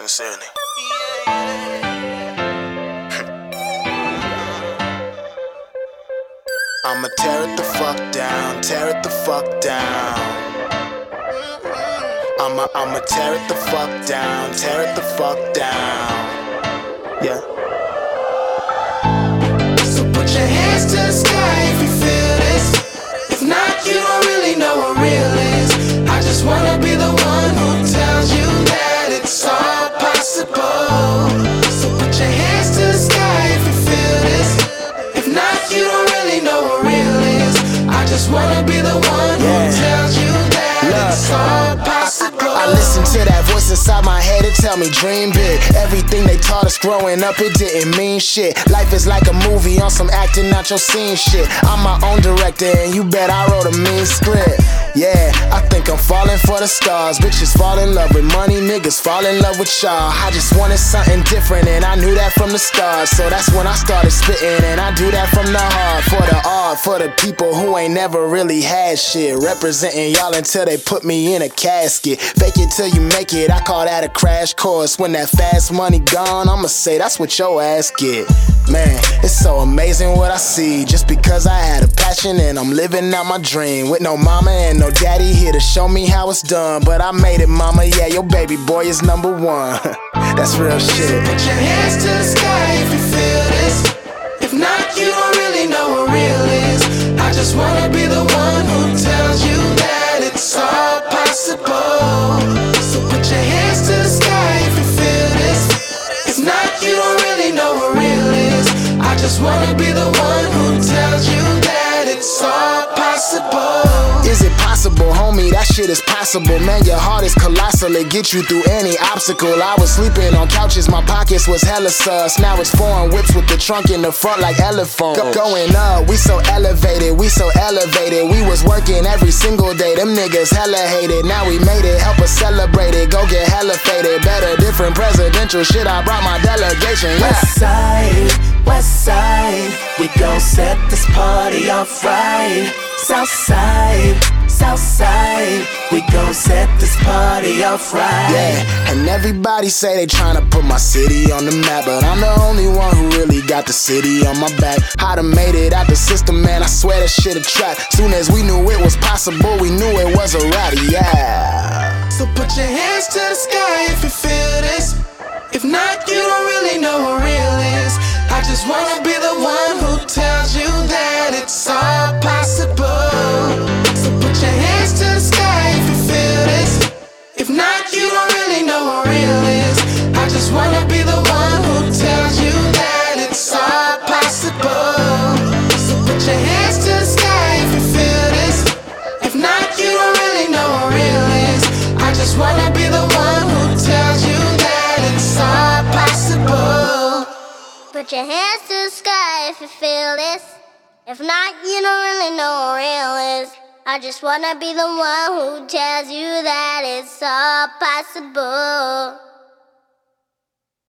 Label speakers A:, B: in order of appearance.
A: Sincerely. I'ma tear it the fuck down, tear it the fuck down. I'ma, I'ma tear it the fuck down, tear it the fuck down.
B: Just wanna be the one who tells you that it's all possible. I
A: listen to that voice inside my head and tell me dream big. Everything they taught us growing up, it didn't mean shit. Life is like a movie on some acting out your scene shit. I'm my own director, and you bet I wrote a mean script. Yeah, I think I'm falling for the stars. Bitches fall in love with money, niggas fall in love with y'all. I just wanted something different, and I knew that from the start. So that's when I started spitting, and I do that from the heart. For the art, for the people who ain't never really had shit. Representing y'all until they put me in a casket. Fake it till you make it, I call that a crash course. When that fast money gone, I'ma say that's what your ass get. Man, it's so amazing what I see. Just because I had a passion and I'm living out my dream. With no mama and no daddy here to show me how it's done. But I made it, mama. Yeah, your baby boy is number one. that's real shit.
B: Put your hands to the sky if you feel this. If not, you don't really know what real is. Just wanna be the one who tells you that it's all possible. Is
A: it possible, homie? That shit is possible. Man, your heart is colossal. It get you through any obstacle. I was sleeping on couches, my pockets was hella sus. Now it's foreign whips with the trunk in the front like elephant. Go- going up, we so elevated, we so elevated. We was working every single day. Them niggas hella hated. Now we made it, help us celebrate it. Go get hella faded. Better, different presidential shit. I brought my delegation. Yeah.
C: West side, west side, we gon' set this party off right. South side, south side, we gon' set this party off right.
A: Yeah, and everybody say they tryna put my city on the map, but I'm the only one who really got the city on my back. I done made it out the system, man. I swear that shit a trap. Soon as we knew it was possible, we knew it was a rap. Yeah.
B: So put your hands to the sky if you not, you don't really know what real is. I just wanna be the one who tells you that it's all possible. So put your hands to the sky if you feel this. If not, you don't really know what real is. I just wanna be the one who tells you that it's all possible.
D: Put your hands to the sky if you feel this. If not, you don't really know what real is. I just wanna be the one who tells you that it's all possible.